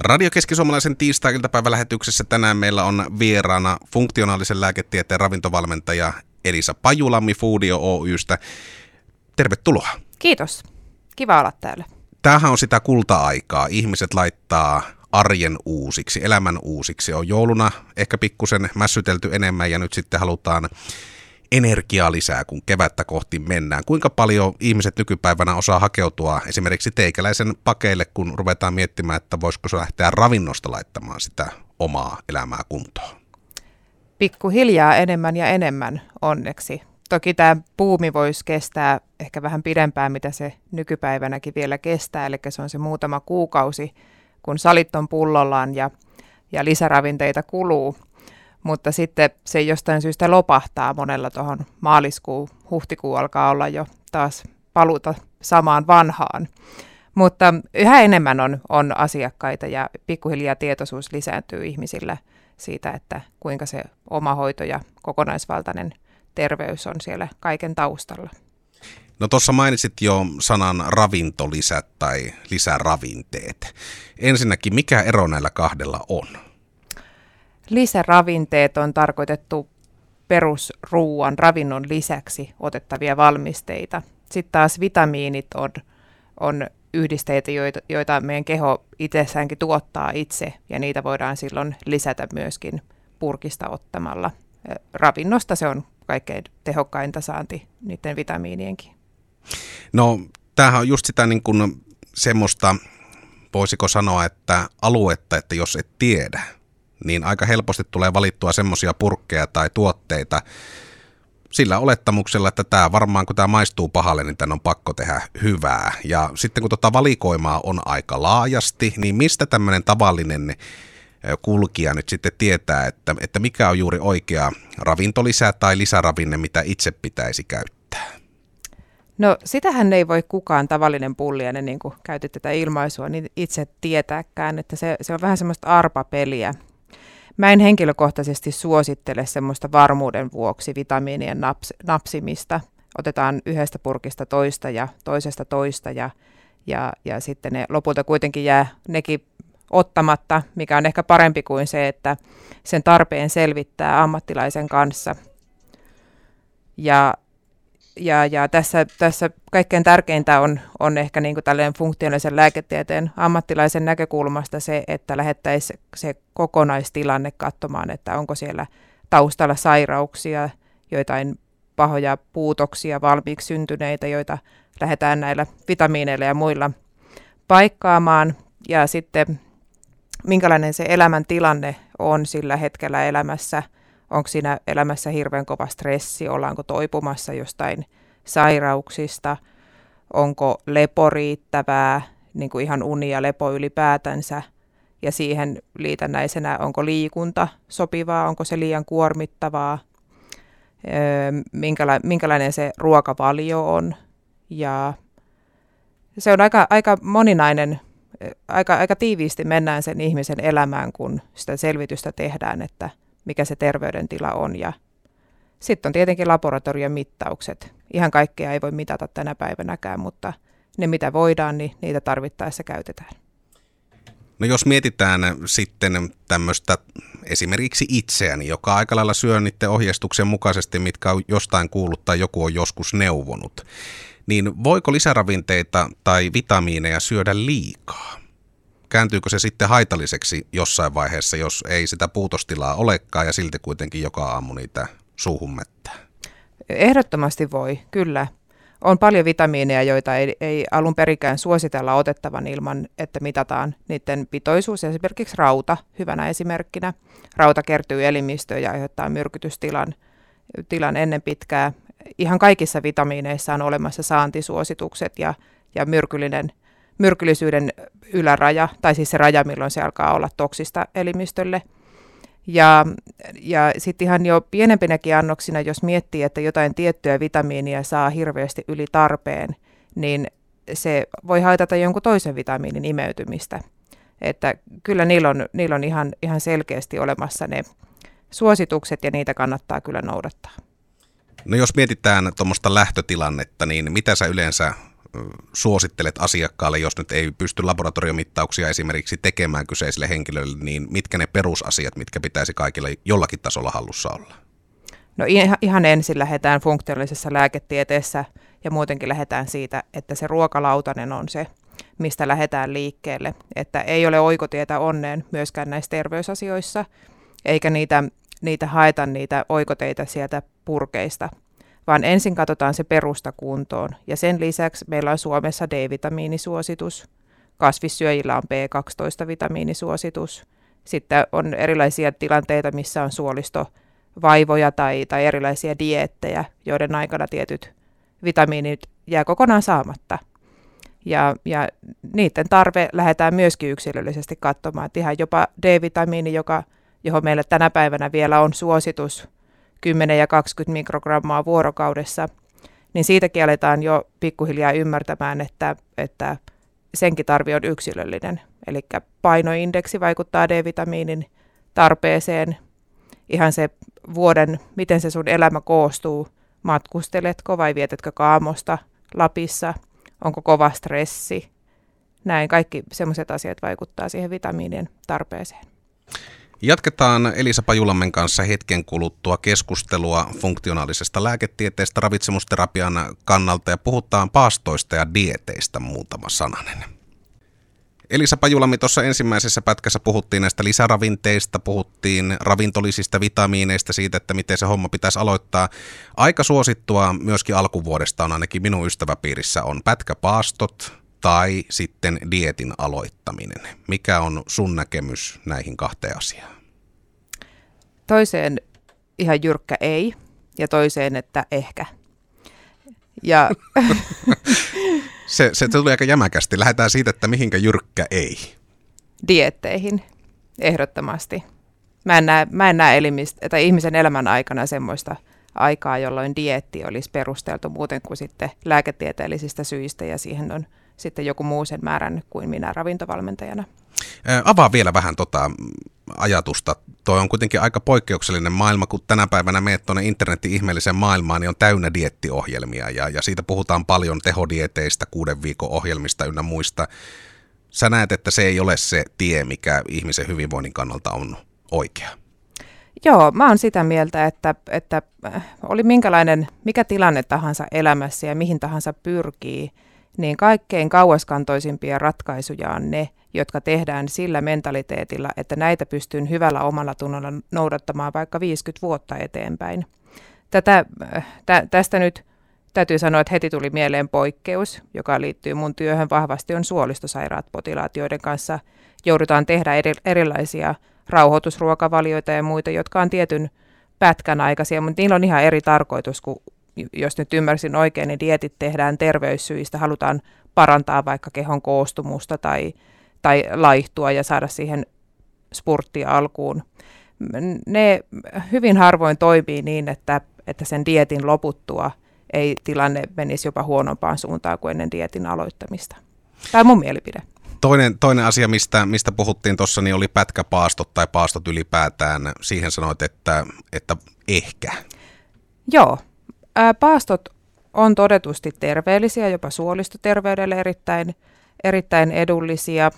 Radio Keski-Suomalaisen tiistai-iltapäivän lähetyksessä tänään meillä on vieraana funktionaalisen lääketieteen ravintovalmentaja Elisa Pajulammi Foodio Oystä. Tervetuloa. Kiitos. Kiva olla täällä. Tämähän on sitä kulta-aikaa. Ihmiset laittaa arjen uusiksi, elämän uusiksi. On jouluna ehkä pikkusen mässytelty enemmän ja nyt sitten halutaan energiaa lisää, kun kevättä kohti mennään. Kuinka paljon ihmiset nykypäivänä osaa hakeutua esimerkiksi teikäläisen pakeille, kun ruvetaan miettimään, että voisiko se lähteä ravinnosta laittamaan sitä omaa elämää kuntoon? Pikkuhiljaa enemmän ja enemmän onneksi. Toki tämä puumi voisi kestää ehkä vähän pidempään, mitä se nykypäivänäkin vielä kestää, eli se on se muutama kuukausi, kun salit on pullollaan ja, ja lisäravinteita kuluu mutta sitten se jostain syystä lopahtaa monella tuohon maaliskuu, huhtikuu alkaa olla jo taas paluuta samaan vanhaan. Mutta yhä enemmän on, on asiakkaita ja pikkuhiljaa tietoisuus lisääntyy ihmisillä siitä, että kuinka se oma hoito ja kokonaisvaltainen terveys on siellä kaiken taustalla. No tuossa mainitsit jo sanan ravintolisät tai lisäravinteet. Ensinnäkin, mikä ero näillä kahdella on? Lisäravinteet on tarkoitettu perusruuan ravinnon lisäksi otettavia valmisteita. Sitten taas vitamiinit on, on yhdisteitä, joita, joita meidän keho itsessäänkin tuottaa itse, ja niitä voidaan silloin lisätä myöskin purkista ottamalla. Ravinnosta se on kaikkein tehokkainta saanti niiden vitamiinienkin. No, tämähän on just sitä niin kuin semmoista, voisiko sanoa, että aluetta, että jos et tiedä, niin aika helposti tulee valittua semmoisia purkkeja tai tuotteita sillä olettamuksella, että tämä varmaan kun tämä maistuu pahalle, niin tämän on pakko tehdä hyvää. Ja sitten kun tota valikoimaa on aika laajasti, niin mistä tämmöinen tavallinen kulkija nyt sitten tietää, että, että mikä on juuri oikea ravintolisä tai lisäravinne, mitä itse pitäisi käyttää? No sitähän ei voi kukaan tavallinen pulliainen, niin kuin käytit tätä ilmaisua, niin itse tietääkään, että se, se on vähän semmoista arpapeliä. Mä en henkilökohtaisesti suosittele semmoista varmuuden vuoksi vitamiinien naps, napsimista. Otetaan yhdestä purkista toista ja toisesta toista ja, ja, ja sitten ne lopulta kuitenkin jää nekin ottamatta, mikä on ehkä parempi kuin se, että sen tarpeen selvittää ammattilaisen kanssa. Ja ja, ja tässä, tässä kaikkein tärkeintä on, on ehkä niin kuin funktionaalisen lääketieteen ammattilaisen näkökulmasta se, että lähettäisiin se kokonaistilanne katsomaan, että onko siellä taustalla sairauksia, joitain pahoja puutoksia, valmiiksi syntyneitä, joita lähdetään näillä vitamiineilla ja muilla paikkaamaan. Ja sitten minkälainen se elämäntilanne on sillä hetkellä elämässä – onko siinä elämässä hirveän kova stressi, ollaanko toipumassa jostain sairauksista, onko lepo riittävää, niin kuin ihan uni ja lepo ylipäätänsä, ja siihen liitännäisenä, onko liikunta sopivaa, onko se liian kuormittavaa, öö, minkäla- minkälainen se ruokavalio on, ja se on aika, aika moninainen, aika, aika tiiviisti mennään sen ihmisen elämään, kun sitä selvitystä tehdään, että – mikä se terveydentila on. Ja sitten on tietenkin laboratorion mittaukset. Ihan kaikkea ei voi mitata tänä päivänäkään, mutta ne mitä voidaan, niin niitä tarvittaessa käytetään. No jos mietitään sitten tämmöistä esimerkiksi itseäni, joka aika lailla syö niiden ohjeistuksen mukaisesti, mitkä on jostain kuullut tai joku on joskus neuvonut, niin voiko lisäravinteita tai vitamiineja syödä liikaa? Kääntyykö se sitten haitalliseksi jossain vaiheessa, jos ei sitä puutostilaa olekaan ja silti kuitenkin joka aamu niitä suuhun? Ehdottomasti voi, kyllä. On paljon vitamiineja, joita ei, ei alun perikään suositella otettavan ilman, että mitataan niiden pitoisuus. Esimerkiksi rauta, hyvänä esimerkkinä. Rauta kertyy elimistöön ja aiheuttaa myrkytystilan tilan ennen pitkää. Ihan kaikissa vitamiineissa on olemassa saantisuositukset ja, ja myrkyllinen – myrkyllisyyden yläraja, tai siis se raja, milloin se alkaa olla toksista elimistölle. Ja, ja sitten ihan jo pienempinäkin annoksina, jos miettii, että jotain tiettyä vitamiinia saa hirveästi yli tarpeen, niin se voi haitata jonkun toisen vitamiinin imeytymistä. Että kyllä niillä on, niillä on ihan, ihan selkeästi olemassa ne suositukset ja niitä kannattaa kyllä noudattaa. No jos mietitään tuommoista lähtötilannetta, niin mitä sä yleensä suosittelet asiakkaalle, jos nyt ei pysty laboratoriomittauksia esimerkiksi tekemään kyseiselle henkilölle, niin mitkä ne perusasiat, mitkä pitäisi kaikille jollakin tasolla hallussa olla? No ihan ensin lähdetään funktionaalisessa lääketieteessä ja muutenkin lähdetään siitä, että se ruokalautanen on se, mistä lähdetään liikkeelle. Että ei ole oikotietä onneen myöskään näissä terveysasioissa, eikä niitä, niitä haeta niitä oikoteita sieltä purkeista, vaan ensin katsotaan se perusta kuntoon. Ja sen lisäksi meillä on Suomessa D-vitamiinisuositus, kasvissyöjillä on B12-vitamiinisuositus, sitten on erilaisia tilanteita, missä on suolistovaivoja tai, tai erilaisia diettejä, joiden aikana tietyt vitamiinit jää kokonaan saamatta. Ja, ja niiden tarve lähdetään myöskin yksilöllisesti katsomaan. Että ihan jopa D-vitamiini, joka, johon meillä tänä päivänä vielä on suositus 10 ja 20 mikrogrammaa vuorokaudessa, niin siitäkin aletaan jo pikkuhiljaa ymmärtämään, että, että senkin tarvi on yksilöllinen. Eli painoindeksi vaikuttaa D-vitamiinin tarpeeseen. Ihan se vuoden, miten se sun elämä koostuu, matkusteletko vai vietätkö kaamosta Lapissa, onko kova stressi. Näin kaikki sellaiset asiat vaikuttaa siihen vitamiinien tarpeeseen. Jatketaan Elisa Pajulammen kanssa hetken kuluttua keskustelua funktionaalisesta lääketieteestä ravitsemusterapian kannalta ja puhutaan paastoista ja dieteistä muutama sananen. Elisa Pajulami, tuossa ensimmäisessä pätkässä puhuttiin näistä lisäravinteista, puhuttiin ravintolisista vitamiineista, siitä, että miten se homma pitäisi aloittaa. Aika suosittua myöskin alkuvuodesta on ainakin minun ystäväpiirissä on pätkäpaastot tai sitten dietin aloittaminen. Mikä on sun näkemys näihin kahteen asiaan? Toiseen ihan jyrkkä ei ja toiseen, että ehkä. Ja se, se tuli aika jämäkästi. Lähdetään siitä, että mihinkä jyrkkä ei. Dietteihin, ehdottomasti. Mä en näe, mä en näe elimistä, tai ihmisen elämän aikana semmoista aikaa, jolloin dietti olisi perusteltu muuten kuin sitten lääketieteellisistä syistä, ja siihen on sitten joku muu sen määrän kuin minä ravintovalmentajana. Avaa vielä vähän tota ajatusta. Tuo on kuitenkin aika poikkeuksellinen maailma, kun tänä päivänä meet tuonne internetin ihmeelliseen maailmaan, niin on täynnä diettiohjelmia ja, ja siitä puhutaan paljon tehodieteistä, kuuden viikon ohjelmista ynnä muista. Sä näet, että se ei ole se tie, mikä ihmisen hyvinvoinnin kannalta on oikea. Joo, mä oon sitä mieltä, että, että äh, oli minkälainen, mikä tilanne tahansa elämässä ja mihin tahansa pyrkii, niin kaikkein kauaskantoisimpia ratkaisuja on ne, jotka tehdään sillä mentaliteetilla, että näitä pystyn hyvällä omalla tunnolla noudattamaan vaikka 50 vuotta eteenpäin. Tätä, äh, tä, tästä nyt täytyy sanoa, että heti tuli mieleen poikkeus, joka liittyy mun työhön vahvasti, on suolistosairaat potilaat, joiden kanssa joudutaan tehdä eri, erilaisia rauhoitusruokavalioita ja muita, jotka on tietyn pätkän aikaisia, mutta niillä on ihan eri tarkoitus kuin jos nyt ymmärsin oikein, niin dietit tehdään terveyssyistä, halutaan parantaa vaikka kehon koostumusta tai, tai laihtua ja saada siihen spurttia alkuun. Ne hyvin harvoin toimii niin, että, että sen dietin loputtua ei tilanne menisi jopa huonompaan suuntaan kuin ennen dietin aloittamista. Tämä on mun mielipide. Toinen, toinen asia, mistä, mistä puhuttiin tuossa, niin oli pätkäpaastot tai paastot ylipäätään. Siihen sanoit, että, että ehkä. Joo, Ää, paastot on todetusti terveellisiä, jopa suolistoterveydelle erittäin, erittäin edullisia.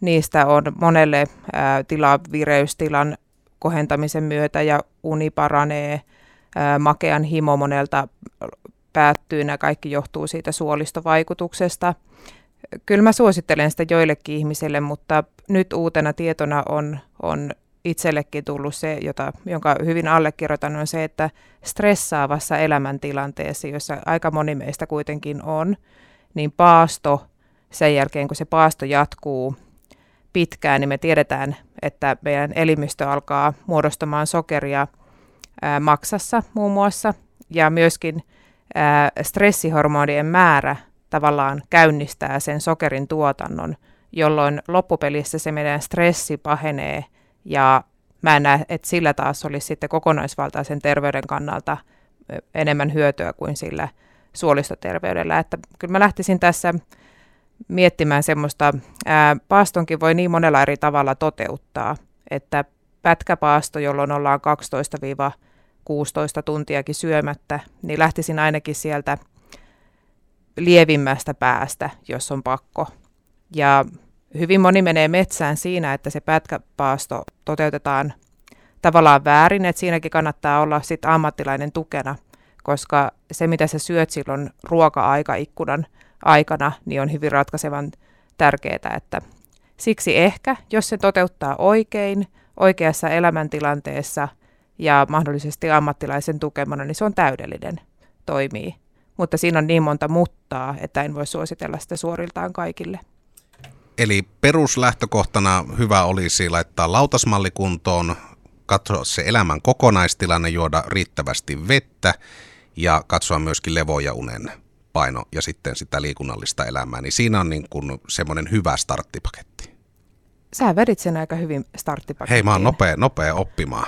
Niistä on monelle ää, tilaa vireystilan kohentamisen myötä ja uni paranee, ää, makean himo monelta päättyy, nämä kaikki johtuu siitä suolistovaikutuksesta. Kyllä mä suosittelen sitä joillekin ihmisille, mutta nyt uutena tietona on, on itsellekin tullut se, jota, jonka hyvin allekirjoitan, on se, että stressaavassa elämäntilanteessa, jossa aika moni meistä kuitenkin on, niin paasto, sen jälkeen kun se paasto jatkuu pitkään, niin me tiedetään, että meidän elimistö alkaa muodostamaan sokeria ää, maksassa muun muassa, ja myöskin ää, stressihormonien määrä tavallaan käynnistää sen sokerin tuotannon, jolloin loppupelissä se meidän stressi pahenee – ja mä en näe, että sillä taas olisi sitten kokonaisvaltaisen terveyden kannalta enemmän hyötyä kuin sillä suolistoterveydellä. Että kyllä mä lähtisin tässä miettimään semmoista, ää, paastonkin voi niin monella eri tavalla toteuttaa, että pätkäpaasto, jolloin ollaan 12-16 tuntiakin syömättä, niin lähtisin ainakin sieltä lievimmästä päästä, jos on pakko. Ja hyvin moni menee metsään siinä, että se pätkäpaasto toteutetaan tavallaan väärin, että siinäkin kannattaa olla sit ammattilainen tukena, koska se mitä sä syöt silloin ruoka-aikaikkunan aikana, niin on hyvin ratkaisevan tärkeää, että siksi ehkä, jos se toteuttaa oikein, oikeassa elämäntilanteessa ja mahdollisesti ammattilaisen tukemana, niin se on täydellinen, toimii. Mutta siinä on niin monta muttaa, että en voi suositella sitä suoriltaan kaikille. Eli peruslähtökohtana hyvä olisi laittaa lautasmalli kuntoon, katsoa se elämän kokonaistilanne, juoda riittävästi vettä ja katsoa myöskin levo ja unen paino ja sitten sitä liikunnallista elämää, niin siinä on niin kuin semmoinen hyvä starttipaketti. Sä vedit sen aika hyvin starttipakettiin. Hei, mä oon nopea, nopea oppimaan.